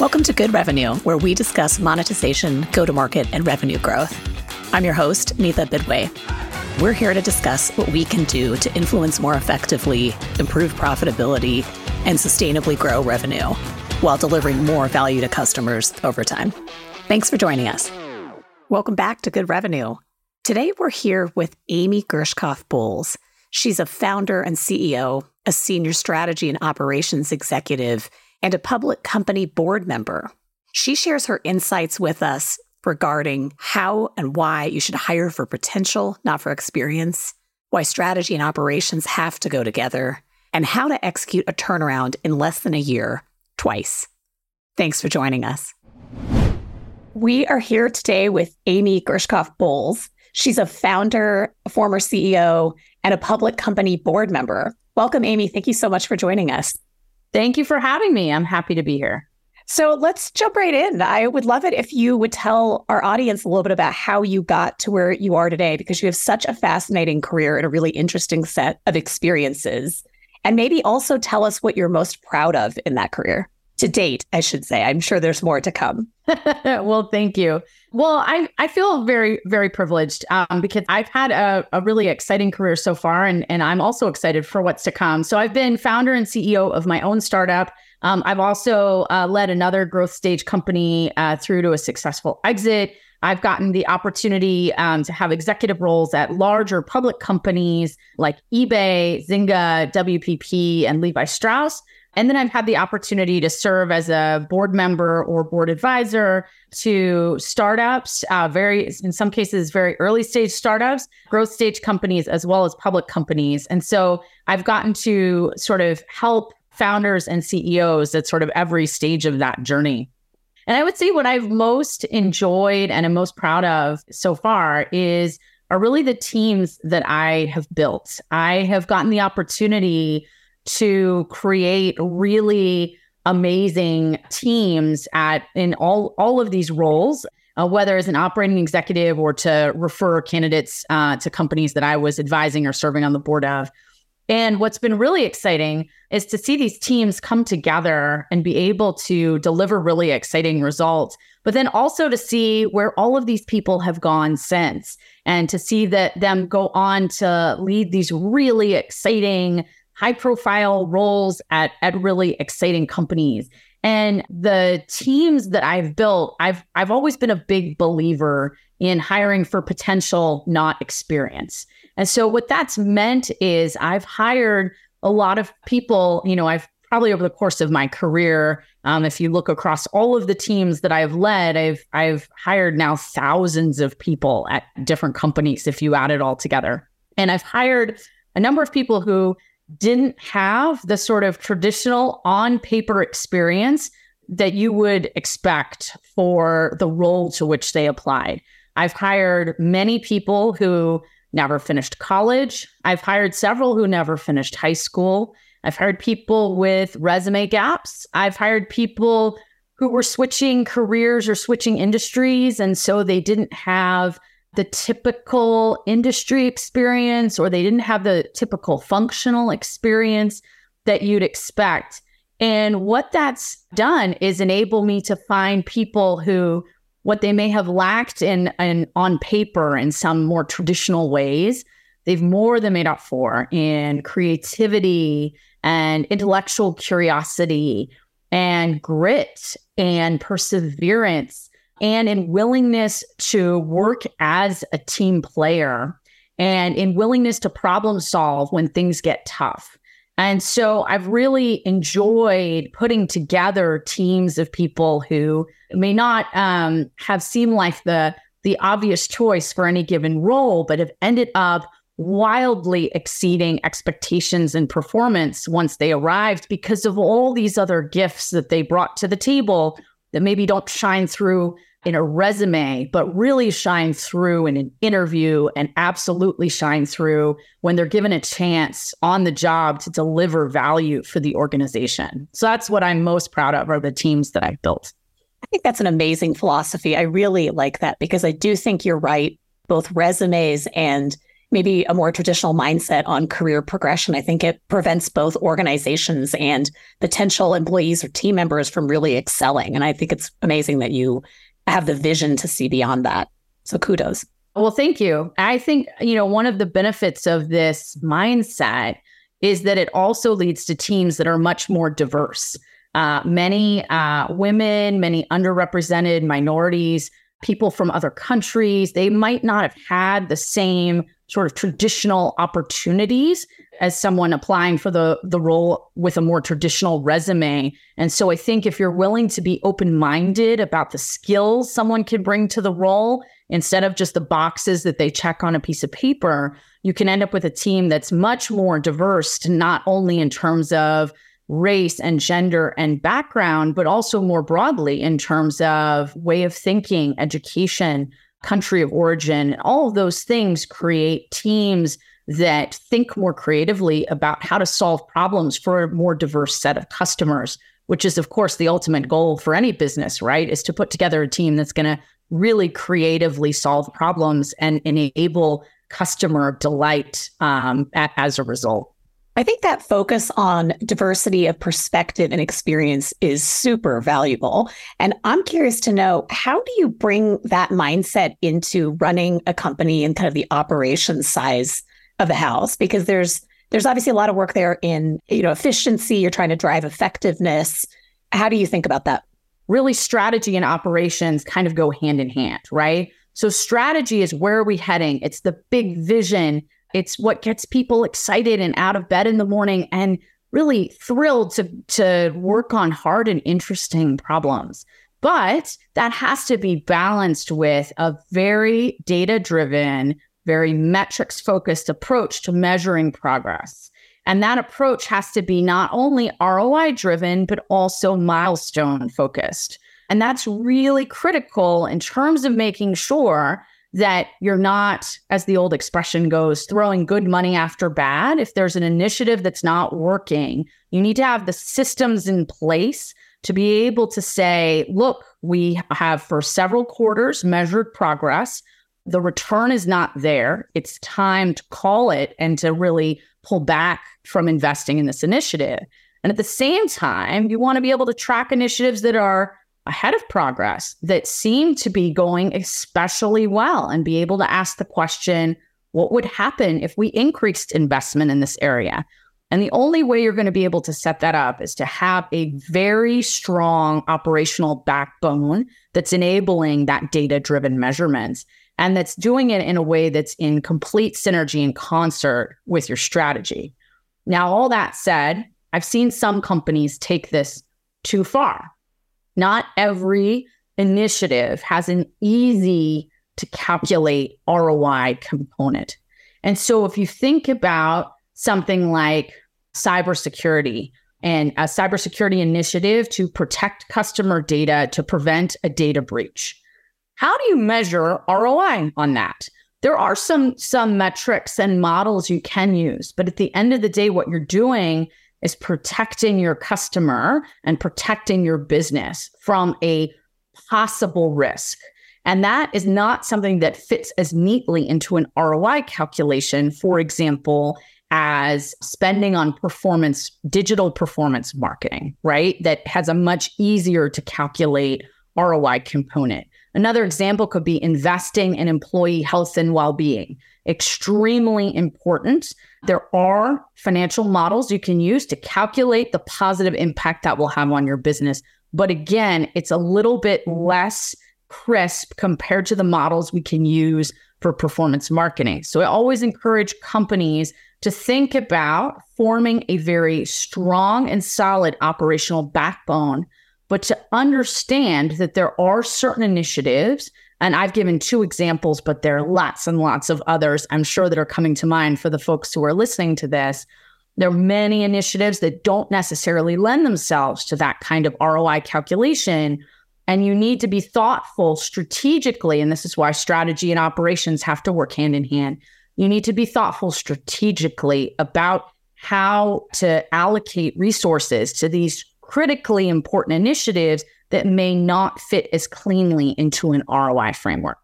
Welcome to Good Revenue, where we discuss monetization, go to market, and revenue growth. I'm your host, Neeta Bidwai. We're here to discuss what we can do to influence more effectively, improve profitability, and sustainably grow revenue while delivering more value to customers over time. Thanks for joining us. Welcome back to Good Revenue. Today, we're here with Amy Gershkoff Bolles. She's a founder and CEO, a senior strategy and operations executive, and a public company board member. She shares her insights with us regarding how and why you should hire for potential, not for experience, why strategy and operations have to go together, and how to execute a turnaround in less than a year, twice. Thanks for joining us. We are here today with Amy Gershkoff Bolles. She's a founder, a former CEO, and a public company board member. Welcome, Amy. Thank you so much for joining us. Thank you for having me. I'm happy to be here. So let's jump right in. I would love it if you would tell our audience a little bit about how you got to where you are today, because you have such a fascinating career and a really interesting set of experiences. And maybe also tell us what you're most proud of in that career to date, I should say. I'm sure there's more to come. well, thank you. Well, I, I feel very, very privileged um, because I've had a, a really exciting career so far, and, and I'm also excited for what's to come. So, I've been founder and CEO of my own startup. Um, I've also uh, led another growth stage company uh, through to a successful exit. I've gotten the opportunity um, to have executive roles at larger public companies like eBay, Zynga, WPP, and Levi Strauss. And then I've had the opportunity to serve as a board member or board advisor to startups, uh, very, in some cases, very early stage startups, growth stage companies, as well as public companies. And so I've gotten to sort of help founders and CEOs at sort of every stage of that journey. And I would say what I've most enjoyed and am most proud of so far is are really the teams that I have built. I have gotten the opportunity to create really amazing teams at in all all of these roles uh, whether as an operating executive or to refer candidates uh, to companies that I was advising or serving on the board of. And what's been really exciting is to see these teams come together and be able to deliver really exciting results, but then also to see where all of these people have gone since and to see that them go on to lead these really exciting high profile roles at, at really exciting companies. And the teams that I've built, I've I've always been a big believer in hiring for potential, not experience. And so what that's meant is I've hired a lot of people, you know, I've probably over the course of my career, um, if you look across all of the teams that I've led, I've I've hired now thousands of people at different companies if you add it all together. And I've hired a number of people who didn't have the sort of traditional on paper experience that you would expect for the role to which they applied. I've hired many people who never finished college. I've hired several who never finished high school. I've hired people with resume gaps. I've hired people who were switching careers or switching industries. And so they didn't have the typical industry experience or they didn't have the typical functional experience that you'd expect. And what that's done is enable me to find people who what they may have lacked in, in on paper in some more traditional ways, they've more than made up for in creativity and intellectual curiosity and grit and perseverance and in willingness to work as a team player and in willingness to problem solve when things get tough. And so I've really enjoyed putting together teams of people who may not um, have seemed like the the obvious choice for any given role, but have ended up wildly exceeding expectations and performance once they arrived because of all these other gifts that they brought to the table that maybe don't shine through in a resume, but really shine through in an interview and absolutely shine through when they're given a chance on the job to deliver value for the organization. So that's what I'm most proud of are the teams that I've built. I think that's an amazing philosophy. I really like that because I do think you're right. Both resumes and maybe a more traditional mindset on career progression. I think it prevents both organizations and potential employees or team members from really excelling. And I think it's amazing that you have the vision to see beyond that. So kudos. Well, thank you. I think, you know, one of the benefits of this mindset is that it also leads to teams that are much more diverse. Uh, many uh, women, many underrepresented minorities, people from other countries, they might not have had the same sort of traditional opportunities as someone applying for the the role with a more traditional resume. And so I think if you're willing to be open-minded about the skills someone can bring to the role instead of just the boxes that they check on a piece of paper, you can end up with a team that's much more diverse, not only in terms of race and gender and background, but also more broadly in terms of way of thinking, education, country of origin. All of those things create teams that think more creatively about how to solve problems for a more diverse set of customers, which is, of course, the ultimate goal for any business, right? Is to put together a team that's going to really creatively solve problems and enable customer delight um, as a result. I think that focus on diversity of perspective and experience is super valuable. And I'm curious to know how do you bring that mindset into running a company and kind of the operations size of the house? Because there's there's obviously a lot of work there in you know efficiency. You're trying to drive effectiveness. How do you think about that? Really, strategy and operations kind of go hand in hand, right? So strategy is where are we heading? It's the big vision it's what gets people excited and out of bed in the morning and really thrilled to, to work on hard and interesting problems. But that has to be balanced with a very data driven, very metrics focused approach to measuring progress. And that approach has to be not only ROI driven, but also milestone focused. And that's really critical in terms of making sure that you're not, as the old expression goes, throwing good money after bad. If there's an initiative that's not working, you need to have the systems in place to be able to say, look, we have for several quarters measured progress. The return is not there. It's time to call it and to really pull back from investing in this initiative. And at the same time, you want to be able to track initiatives that are ahead of progress that seem to be going especially well and be able to ask the question what would happen if we increased investment in this area? And the only way you're going to be able to set that up is to have a very strong operational backbone that's enabling that data driven measurements and that's doing it in a way that's in complete synergy and concert with your strategy. Now, all that said, I've seen some companies take this too far not every initiative has an easy to calculate ROI component. And so if you think about something like cybersecurity and a cybersecurity initiative to protect customer data to prevent a data breach, how do you measure ROI on that? There are some some metrics and models you can use, but at the end of the day what you're doing is protecting your customer and protecting your business from a possible risk. And that is not something that fits as neatly into an ROI calculation, for example, as spending on performance, digital performance marketing, right? That has a much easier to calculate ROI component. Another example could be investing in employee health and well being extremely important. There are financial models you can use to calculate the positive impact that will have on your business. But again, it's a little bit less crisp compared to the models we can use for performance marketing. So I always encourage companies to think about forming a very strong and solid operational backbone, but to understand that there are certain initiatives and I've given two examples, but there are lots and lots of others I'm sure that are coming to mind for the folks who are listening to this. There are many initiatives that don't necessarily lend themselves to that kind of ROI calculation. And you need to be thoughtful strategically. And this is why strategy and operations have to work hand in hand. You need to be thoughtful strategically about how to allocate resources to these critically important initiatives that may not fit as cleanly into an ROI framework.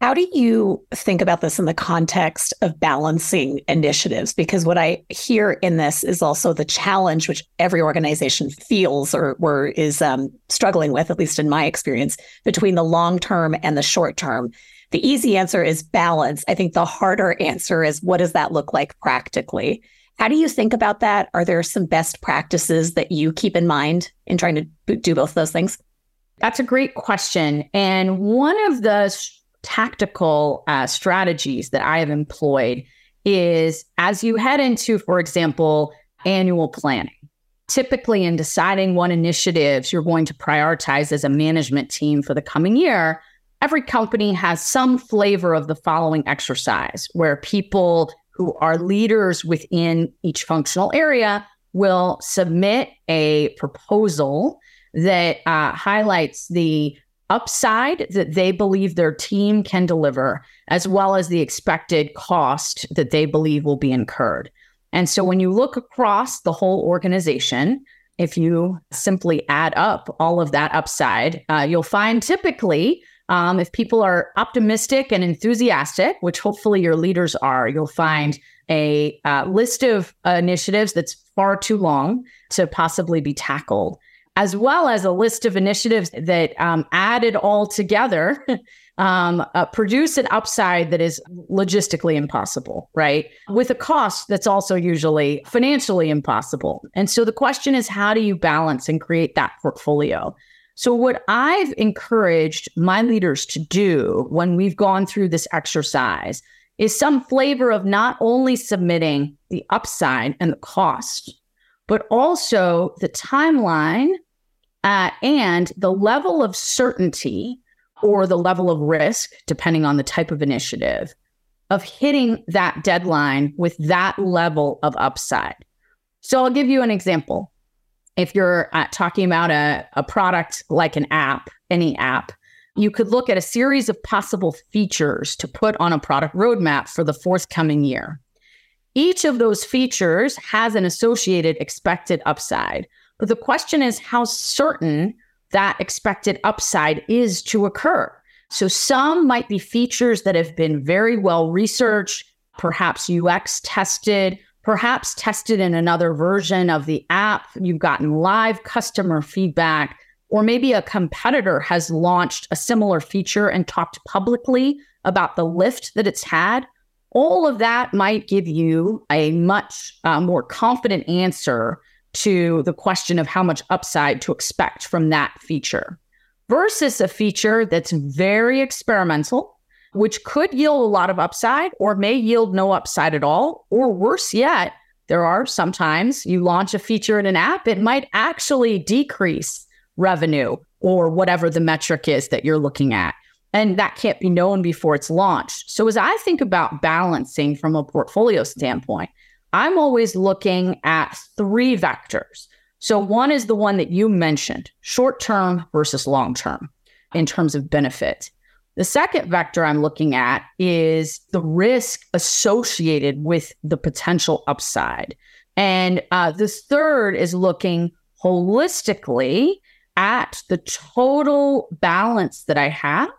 How do you think about this in the context of balancing initiatives? Because what I hear in this is also the challenge which every organization feels or, or is um, struggling with, at least in my experience, between the long term and the short term. The easy answer is balance. I think the harder answer is what does that look like practically? How do you think about that? Are there some best practices that you keep in mind in trying to do both those things? That's a great question. And one of the tactical uh, strategies that I have employed is as you head into, for example, annual planning. Typically, in deciding what initiatives you're going to prioritize as a management team for the coming year, every company has some flavor of the following exercise where people who are leaders within each functional area will submit a proposal that uh, highlights the upside that they believe their team can deliver, as well as the expected cost that they believe will be incurred. And so when you look across the whole organization, if you simply add up all of that upside, uh, you'll find typically um, if people are optimistic and enthusiastic, which hopefully your leaders are, you'll find a uh, list of uh, initiatives that's far too long to possibly be tackled as well as a list of initiatives that um, added all together um, uh, produce an upside that is logistically impossible, right? With a cost that's also usually financially impossible. And so the question is, how do you balance and create that portfolio? So, what I've encouraged my leaders to do when we've gone through this exercise is some flavor of not only submitting the upside and the cost, but also the timeline uh, and the level of certainty or the level of risk, depending on the type of initiative, of hitting that deadline with that level of upside. So I'll give you an example. If you're uh, talking about a, a product like an app, any app, you could look at a series of possible features to put on a product roadmap for the forthcoming year. Each of those features has an associated expected upside. But the question is how certain that expected upside is to occur. So some might be features that have been very well researched, perhaps UX tested, perhaps tested in another version of the app. You've gotten live customer feedback, or maybe a competitor has launched a similar feature and talked publicly about the lift that it's had all of that might give you a much uh, more confident answer to the question of how much upside to expect from that feature versus a feature that's very experimental, which could yield a lot of upside or may yield no upside at all. Or worse yet, there are sometimes you launch a feature in an app, it might actually decrease revenue or whatever the metric is that you're looking at and that can't be known before it's launched. So, as I think about balancing from a portfolio standpoint, I'm always looking at three vectors. So, one is the one that you mentioned short term versus long term in terms of benefit. The second vector I'm looking at is the risk associated with the potential upside. And uh, this third is looking holistically at the total balance that I have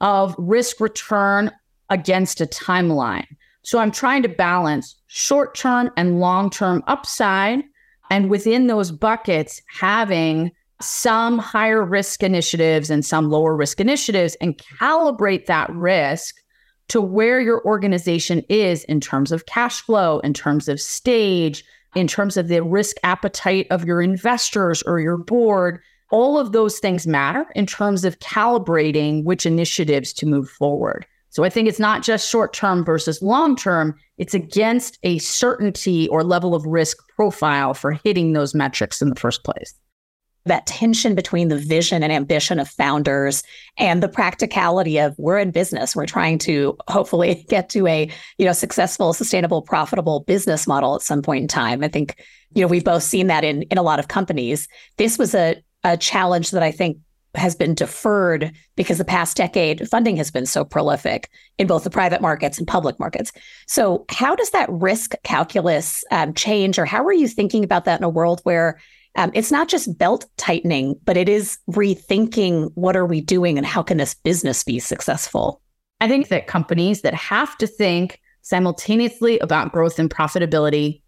of risk return against a timeline. So I'm trying to balance short term and long term upside. And within those buckets, having some higher risk initiatives and some lower risk initiatives and calibrate that risk to where your organization is in terms of cash flow, in terms of stage, in terms of the risk appetite of your investors or your board, all of those things matter in terms of calibrating which initiatives to move forward. So I think it's not just short term versus long term, it's against a certainty or level of risk profile for hitting those metrics in the first place. That tension between the vision and ambition of founders and the practicality of we're in business, we're trying to hopefully get to a, you know, successful, sustainable, profitable business model at some point in time. I think, you know, we've both seen that in in a lot of companies. This was a a challenge that I think has been deferred because the past decade funding has been so prolific in both the private markets and public markets. So, how does that risk calculus um, change, or how are you thinking about that in a world where um, it's not just belt tightening, but it is rethinking what are we doing and how can this business be successful? I think that companies that have to think simultaneously about growth and profitability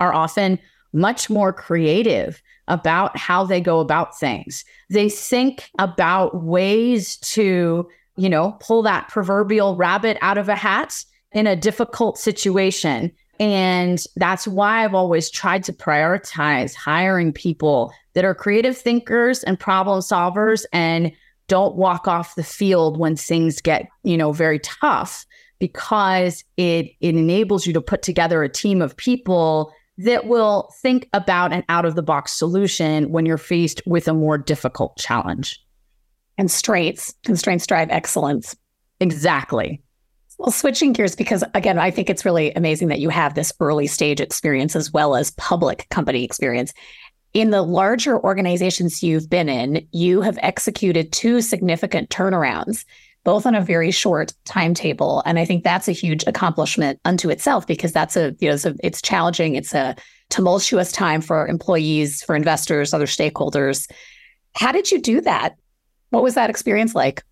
are often much more creative about how they go about things. They think about ways to, you know, pull that proverbial rabbit out of a hat in a difficult situation. And that's why I've always tried to prioritize hiring people that are creative thinkers and problem solvers and don't walk off the field when things get, you know, very tough because it it enables you to put together a team of people that will think about an out of the box solution when you're faced with a more difficult challenge. And Constraints, constraints drive excellence. Exactly. Well, switching gears, because again, I think it's really amazing that you have this early stage experience as well as public company experience. In the larger organizations you've been in, you have executed two significant turnarounds both on a very short timetable. And I think that's a huge accomplishment unto itself because that's a, you know, it's, a, it's challenging. It's a tumultuous time for employees, for investors, other stakeholders. How did you do that? What was that experience like?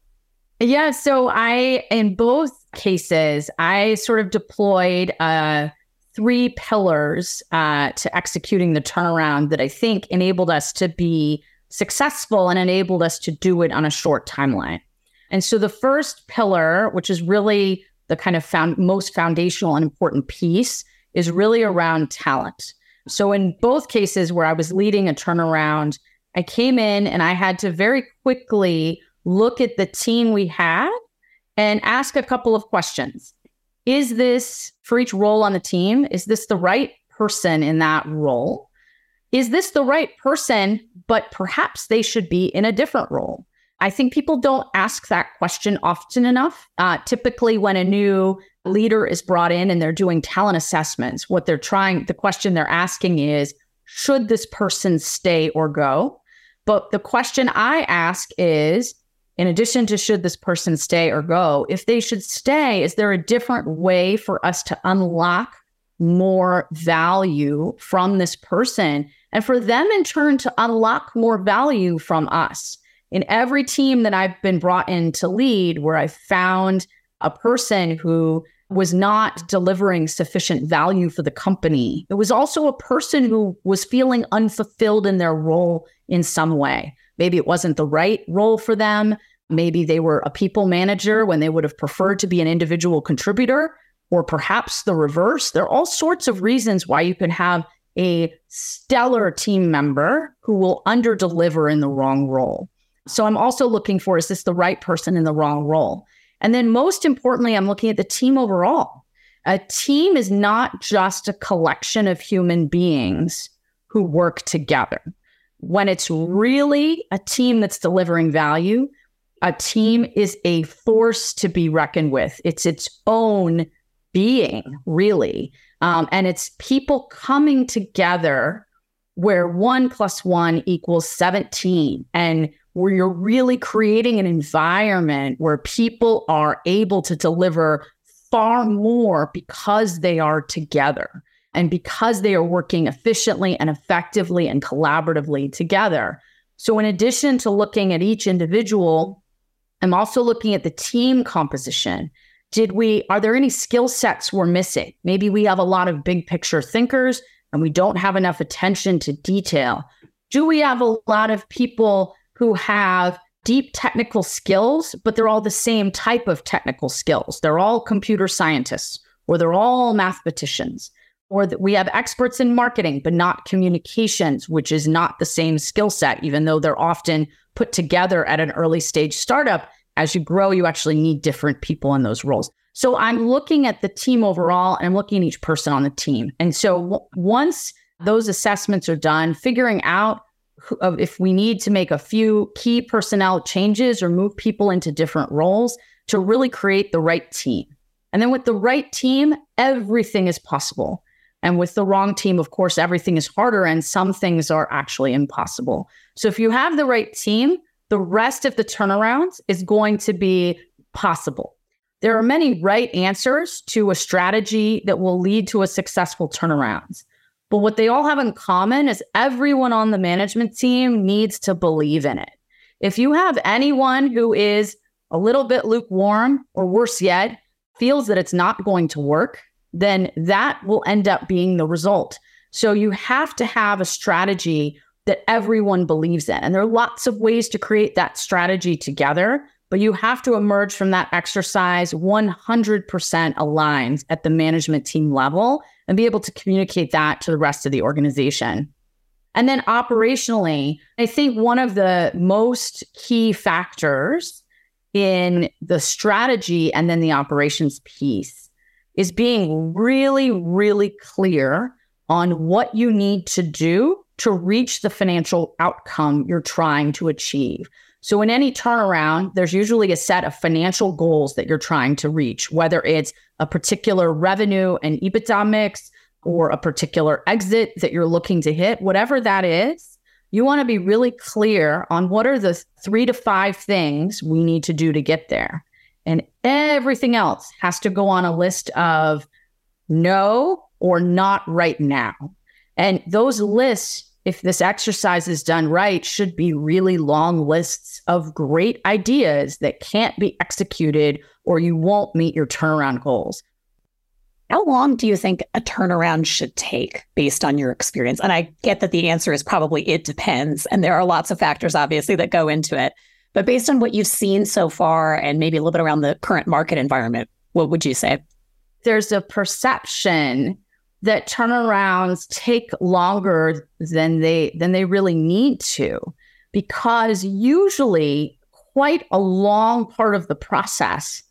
Yeah. So I, in both cases, I sort of deployed uh, three pillars uh, to executing the turnaround that I think enabled us to be successful and enabled us to do it on a short timeline. And so the first pillar, which is really the kind of found most foundational and important piece, is really around talent. So in both cases where I was leading a turnaround, I came in and I had to very quickly look at the team we had and ask a couple of questions. Is this for each role on the team? Is this the right person in that role? Is this the right person, but perhaps they should be in a different role? I think people don't ask that question often enough. Uh, typically, when a new leader is brought in and they're doing talent assessments, what they're trying, the question they're asking is, should this person stay or go? But the question I ask is, in addition to should this person stay or go, if they should stay, is there a different way for us to unlock more value from this person and for them in turn to unlock more value from us? in every team that I've been brought in to lead, where I found a person who was not delivering sufficient value for the company, it was also a person who was feeling unfulfilled in their role in some way. Maybe it wasn't the right role for them. Maybe they were a people manager when they would have preferred to be an individual contributor, or perhaps the reverse. There are all sorts of reasons why you can have a stellar team member who will underdeliver in the wrong role. So I'm also looking for is this the right person in the wrong role? And then most importantly, I'm looking at the team overall. A team is not just a collection of human beings who work together. When it's really a team that's delivering value, a team is a force to be reckoned with. It's its own being, really. Um, and it's people coming together where one plus one equals 17. And where you're really creating an environment where people are able to deliver far more because they are together and because they are working efficiently and effectively and collaboratively together. So, in addition to looking at each individual, I'm also looking at the team composition. Did we, are there any skill sets we're missing? Maybe we have a lot of big picture thinkers and we don't have enough attention to detail. Do we have a lot of people who have deep technical skills, but they're all the same type of technical skills. They're all computer scientists or they're all mathematicians. Or that we have experts in marketing, but not communications, which is not the same skill set, even though they're often put together at an early stage startup. As you grow, you actually need different people in those roles. So I'm looking at the team overall and I'm looking at each person on the team. And so w- once those assessments are done, figuring out of if we need to make a few key personnel changes or move people into different roles to really create the right team. And then with the right team, everything is possible. And with the wrong team, of course, everything is harder and some things are actually impossible. So if you have the right team, the rest of the turnarounds is going to be possible. There are many right answers to a strategy that will lead to a successful turnaround. But what they all have in common is everyone on the management team needs to believe in it. If you have anyone who is a little bit lukewarm, or worse yet, feels that it's not going to work, then that will end up being the result. So you have to have a strategy that everyone believes in. And there are lots of ways to create that strategy together, but you have to emerge from that exercise 100% aligned at the management team level and be able to communicate that to the rest of the organization. And then operationally, I think one of the most key factors in the strategy and then the operations piece is being really, really clear on what you need to do to reach the financial outcome you're trying to achieve. So, in any turnaround, there's usually a set of financial goals that you're trying to reach, whether it's a particular revenue and EBITDA mix or a particular exit that you're looking to hit, whatever that is. You want to be really clear on what are the three to five things we need to do to get there. And everything else has to go on a list of no or not right now. And those lists, if this exercise is done right, should be really long lists of great ideas that can't be executed or you won't meet your turnaround goals. How long do you think a turnaround should take based on your experience? And I get that the answer is probably it depends. And there are lots of factors, obviously, that go into it. But based on what you've seen so far and maybe a little bit around the current market environment, what would you say? There's a perception that turnarounds take longer than they than they really need to because usually quite a long part of the process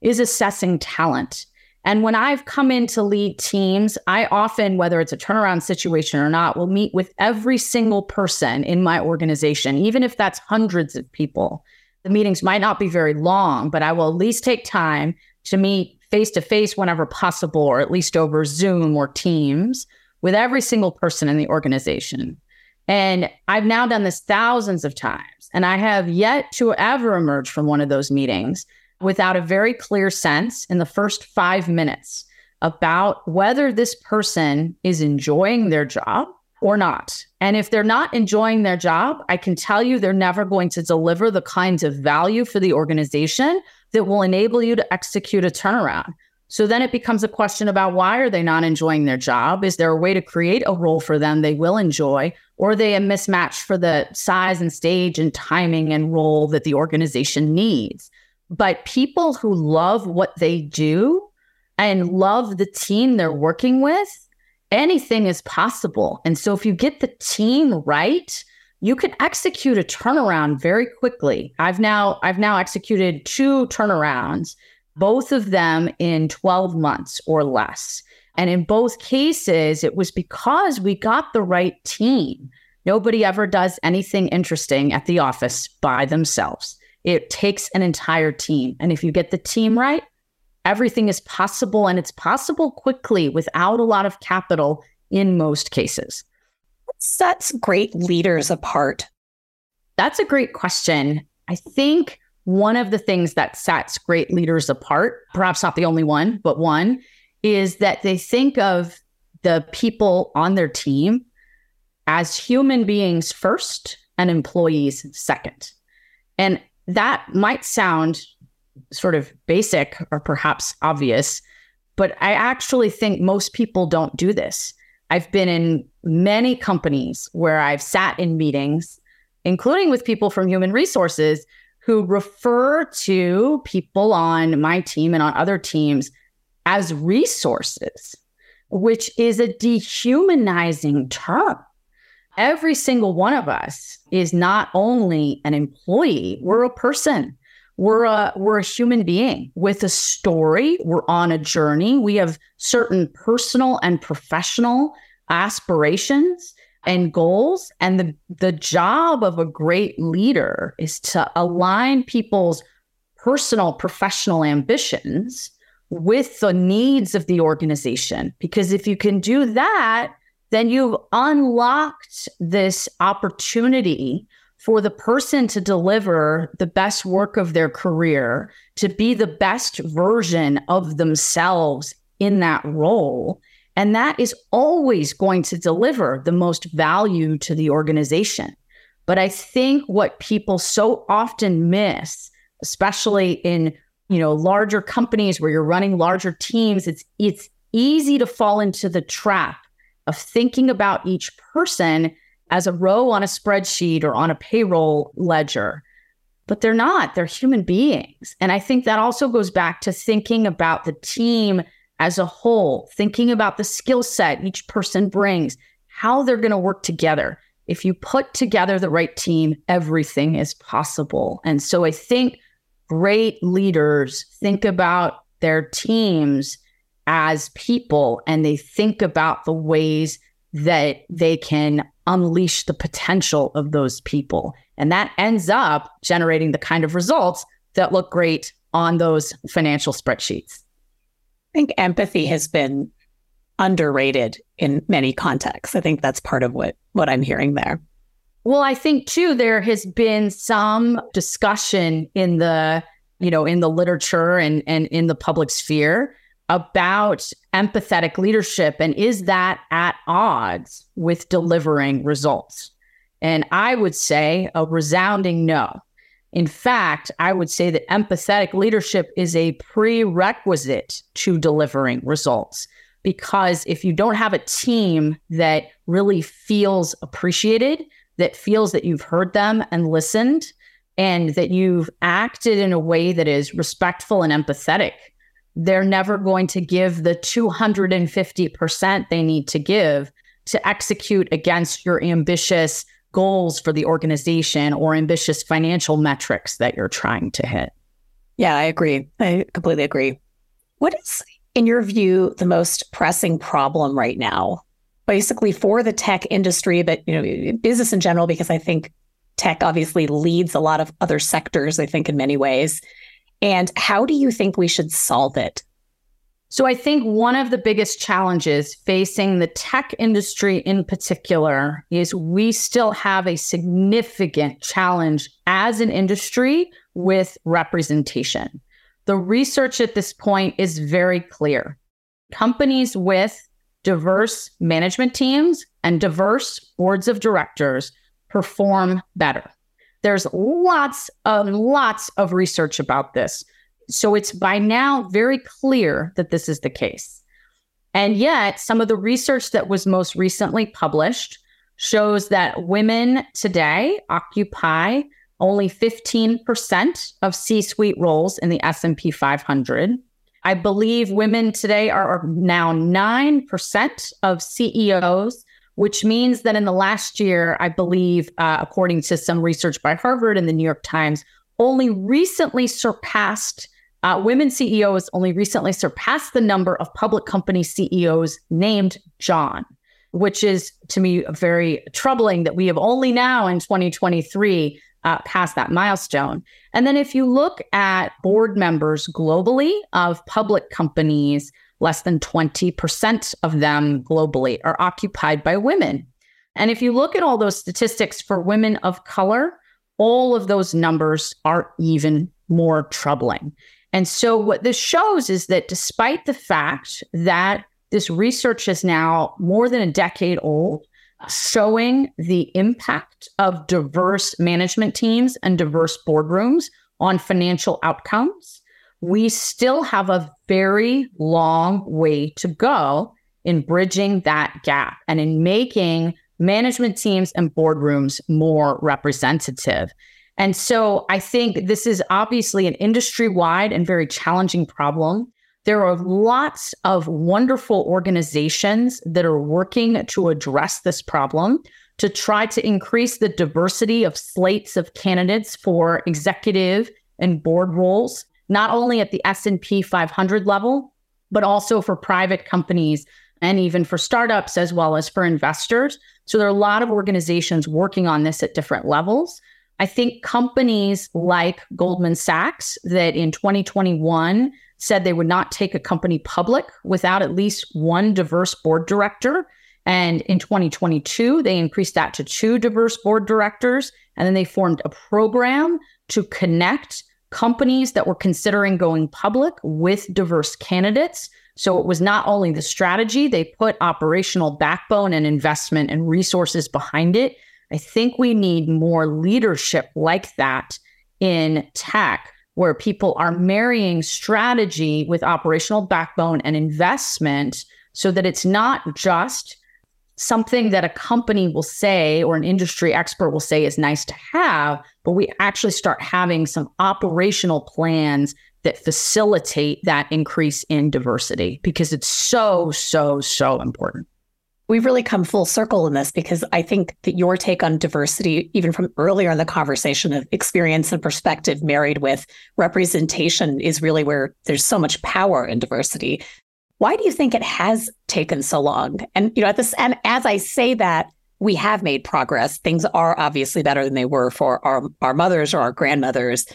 is assessing talent. And when I've come in to lead teams, I often, whether it's a turnaround situation or not, will meet with every single person in my organization, even if that's hundreds of people. The meetings might not be very long, but I will at least take time to meet face to face whenever possible, or at least over Zoom or Teams with every single person in the organization. And I've now done this thousands of times, and I have yet to ever emerge from one of those meetings without a very clear sense in the first five minutes about whether this person is enjoying their job or not. And if they're not enjoying their job, I can tell you they're never going to deliver the kinds of value for the organization that will enable you to execute a turnaround. So then it becomes a question about why are they not enjoying their job? Is there a way to create a role for them they will enjoy? Or are they a mismatch for the size and stage and timing and role that the organization needs? But people who love what they do and love the team they're working with, anything is possible. And so if you get the team right, you can execute a turnaround very quickly. I've now I've now executed two turnarounds, both of them in 12 months or less. And in both cases, it was because we got the right team. Nobody ever does anything interesting at the office by themselves. It takes an entire team. And if you get the team right, everything is possible and it's possible quickly without a lot of capital in most cases What sets great leaders apart? That's a great question. I think one of the things that sets great leaders apart, perhaps not the only one, but one, is that they think of the people on their team as human beings first and employees second. And that might sound sort of basic or perhaps obvious, but I actually think most people don't do this. I've been in many companies where I've sat in meetings, including with people from human resources who refer to people on my team and on other teams as resources, which is a dehumanizing term. Every single one of us is not only an employee, we're a person. We're a we're a human being with a story. We're on a journey. We have certain personal and professional aspirations and goals. And the, the job of a great leader is to align people's personal, professional ambitions with the needs of the organization. Because if you can do that, then you've unlocked this opportunity for the person to deliver the best work of their career, to be the best version of themselves in that role. And that is always going to deliver the most value to the organization. But I think what people so often miss especially in you know larger companies where you're running larger teams it's it's easy to fall into the trap of thinking about each person as a row on a spreadsheet or on a payroll ledger but they're not they're human beings. And i think that also goes back to thinking about the team as a whole thinking about the skill set each person brings how they're going to work together. If you put together the right team everything is possible. And so i think great leaders think about their teams as people and they think about the ways that they can unleash the potential of those people. And that ends up generating the kind of results that look great on those financial spreadsheets. I think empathy has been underrated in many contexts. I think that's part of what what I'm hearing there. Well, I think too there has been some discussion in the, you know, in the literature and and in the public sphere about empathetic leadership and is that at odds with delivering results? And I would say a resounding no. In fact, I would say that empathetic leadership is a prerequisite to delivering results. Because if you don't have a team that really feels appreciated, that feels that you've heard them and listened and that you've acted in a way that is respectful and empathetic, they're never going to give the 250% they need to give to execute against your ambitious goals for the organization or ambitious financial metrics that you're trying to hit. Yeah, I agree. I completely agree. What is, in your view, the most pressing problem right now basically for the tech industry, but you know, business in general, because I think tech obviously leads a lot of other sectors, I think, in many ways. And how do you think we should solve it? So, I think one of the biggest challenges facing the tech industry in particular is we still have a significant challenge as an industry with representation. The research at this point is very clear. Companies with diverse management teams and diverse boards of directors perform better. There's lots and lots of research about this. So it's by now very clear that this is the case. And yet, some of the research that was most recently published shows that women today occupy only 15% of C-suite roles in the S&P 500 I believe women today are now 9% of CEOs, which means that in the last year, I believe, uh, according to some research by Harvard and the New York Times, only recently surpassed uh, women CEOs only recently surpassed the number of public company CEOs named John, which is to me very troubling that we have only now in 2023 uh, that milestone. And then if you look at board members globally of public companies, less than 20% of them globally are occupied by women. And if you look at all those statistics for women of color, all of those numbers are even more troubling. And so, what this shows is that despite the fact that this research is now more than a decade old, showing the impact of diverse management teams and diverse boardrooms on financial outcomes, we still have a very long way to go in bridging that gap and in making management teams and boardrooms more representative. And so I think this is obviously an industry wide and very challenging problem. There are lots of wonderful organizations that are working to address this problem to try to increase the diversity of slates of candidates for executive and board roles, not only at the S&P 500 level, but also for private companies and even for startups as well as for investors. So there are a lot of organizations working on this at different levels. I think companies like Goldman Sachs that in 2021 said they would not take a company public without at least one diverse board director. And in 2022, they increased that to two diverse board directors. And then they formed a program to connect companies that were considering going public with diverse candidates. So it was not only the strategy, they put operational backbone and investment and resources behind it. I think we need more leadership like that in tech where people are marrying strategy with operational backbone and investment so that it's not just something that a company will say or an industry expert will say is nice to have, but we actually start having some operational plans that facilitate that increase in diversity because it's so, so, so important. We've really come full circle in this because I think that your take on diversity, even from earlier in the conversation of experience and perspective married with representation, is really where there's so much power in diversity. Why do you think it has taken so long? And you know, at this and as I say that, we have made progress. Things are obviously better than they were for our, our mothers or our grandmothers.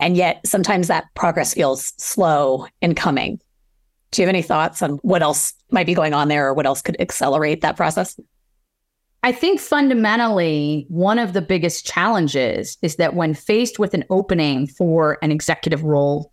And yet sometimes that progress feels slow in coming. Do you have any thoughts on what else might be going on there or what else could accelerate that process? I think fundamentally, one of the biggest challenges is that when faced with an opening for an executive role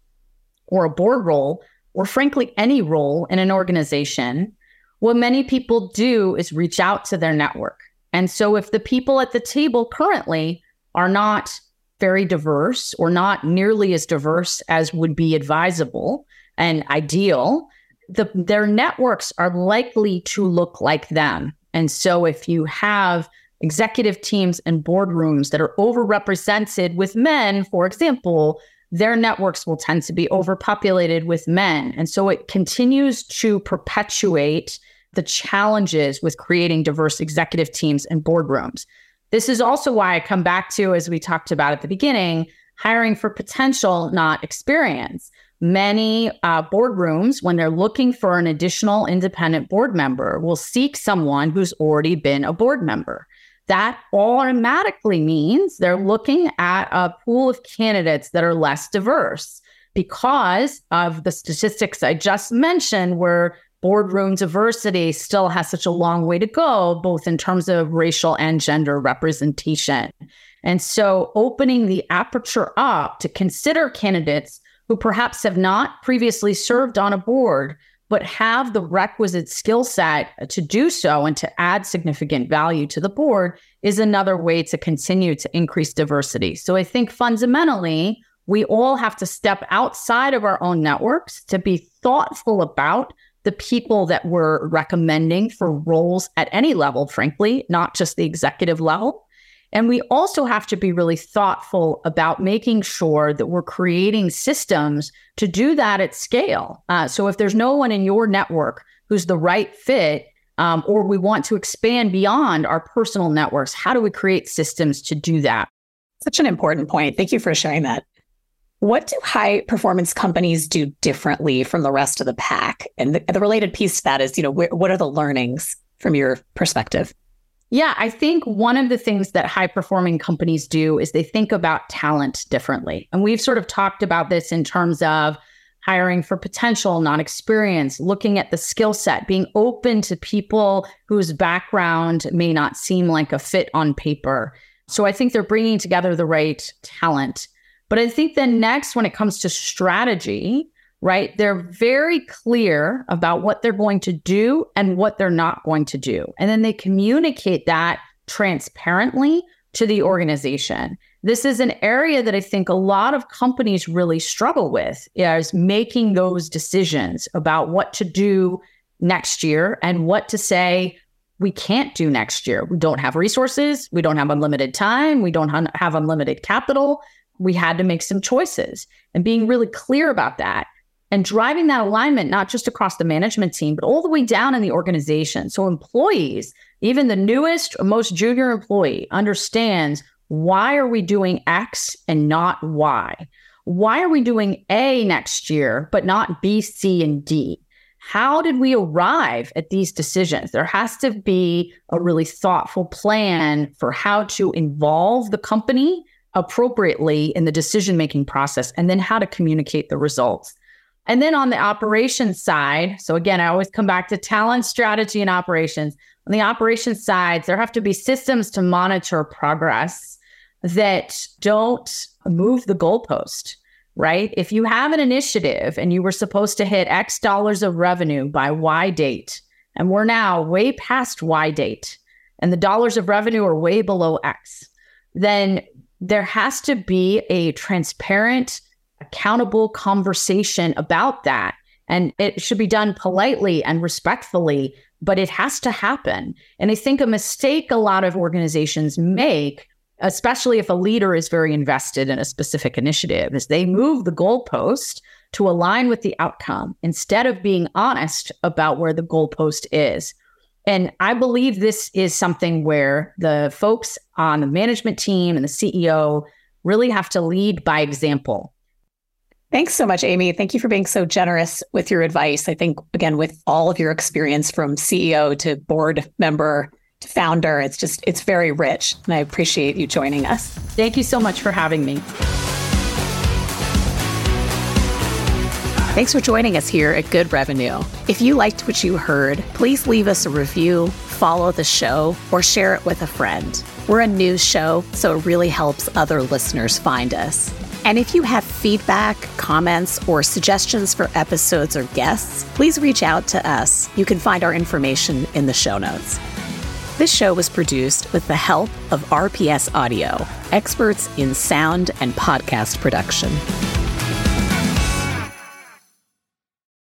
or a board role, or frankly, any role in an organization, what many people do is reach out to their network. And so, if the people at the table currently are not very diverse or not nearly as diverse as would be advisable and ideal, the, their networks are likely to look like them. And so, if you have executive teams and boardrooms that are overrepresented with men, for example, their networks will tend to be overpopulated with men. And so it continues to perpetuate the challenges with creating diverse executive teams and boardrooms. This is also why I come back to, as we talked about at the beginning, hiring for potential, not experience. Many uh, boardrooms, when they're looking for an additional independent board member, will seek someone who's already been a board member that automatically means they're mm-hmm. looking at a pool of candidates that are less diverse because of the statistics I just mentioned, where boardroom diversity still has such a long way to go, both in terms of racial and gender representation. And so, opening the aperture up to consider candidates who perhaps have not previously served on a board but have the requisite skill set to do so and to add significant value to the board is another way to continue to increase diversity. So I think fundamentally, we all have to step outside of our own networks to be thoughtful about the people that we're recommending for roles at any level, frankly, not just the executive level. And we also have to be really thoughtful about making sure that we're creating systems to do that at scale. Uh, so if there's no one in your network who's the right fit, um, or we want to expand beyond our personal networks, how do we create systems to do that? Such an important point. Thank you for sharing that. What do high performance companies do differently from the rest of the pack? And the, the related piece to that is, you know, wh- what are the learnings from your perspective? Yeah, I think one of the things that high performing companies do is they think about talent differently. And we've sort of talked about this in terms of hiring for potential, non experience, looking at the skill set, being open to people whose background may not seem like a fit on paper. So I think they're bringing together the right talent. But I think then next, when it comes to strategy, right? They're very clear about what they're going to do and what they're not going to do. And then they communicate that transparently to the organization. This is an area that I think a lot of companies really struggle with is making those decisions about what to do next year and what to say we can't do next year. We don't have resources, we don't have unlimited time, we don't have unlimited capital. We had to make some choices and being really clear about that and driving that alignment, not just across the management team, but all the way down in the organization. So employees, even the newest, most junior employee understands why are we doing X and not Y? Why are we doing A next year, but not B, C, and D? How did we arrive at these decisions? There has to be a really thoughtful plan for how to involve the company appropriately in the decision making process and then how to communicate the results. And then on the operations side, so again, I always come back to talent, strategy, and operations. On the operations side, there have to be systems to monitor progress that don't move the goalpost, right? If you have an initiative and you were supposed to hit X dollars of revenue by Y date, and we're now way past Y date, and the dollars of revenue are way below X, then there has to be a transparent accountable conversation about that. And it should be done politely and respectfully, but it has to happen. And I think a mistake a lot of organizations make, especially if a leader is very invested in a specific initiative, is they move the goalpost to align with the outcome instead of being honest about where the goalpost is. And I believe this is something where the folks on the management team and the CEO really have to lead by example. Thanks so much, Amy. Thank you for being so generous with your advice. I think, again, with all of your experience from CEO to board member to founder, it's just, it's very rich. And I appreciate you joining us. Thank you so much for having me. Thanks for joining us here at Good Revenue. If you liked what you heard, please leave us a review, follow the show, or share it with a friend. We're a news show, so it really helps other listeners find us. And if you have feedback, comments, or suggestions for episodes or guests, please reach out to us. You can find our information in the show notes. This show was produced with the help of RPS Audio, experts in sound and podcast production.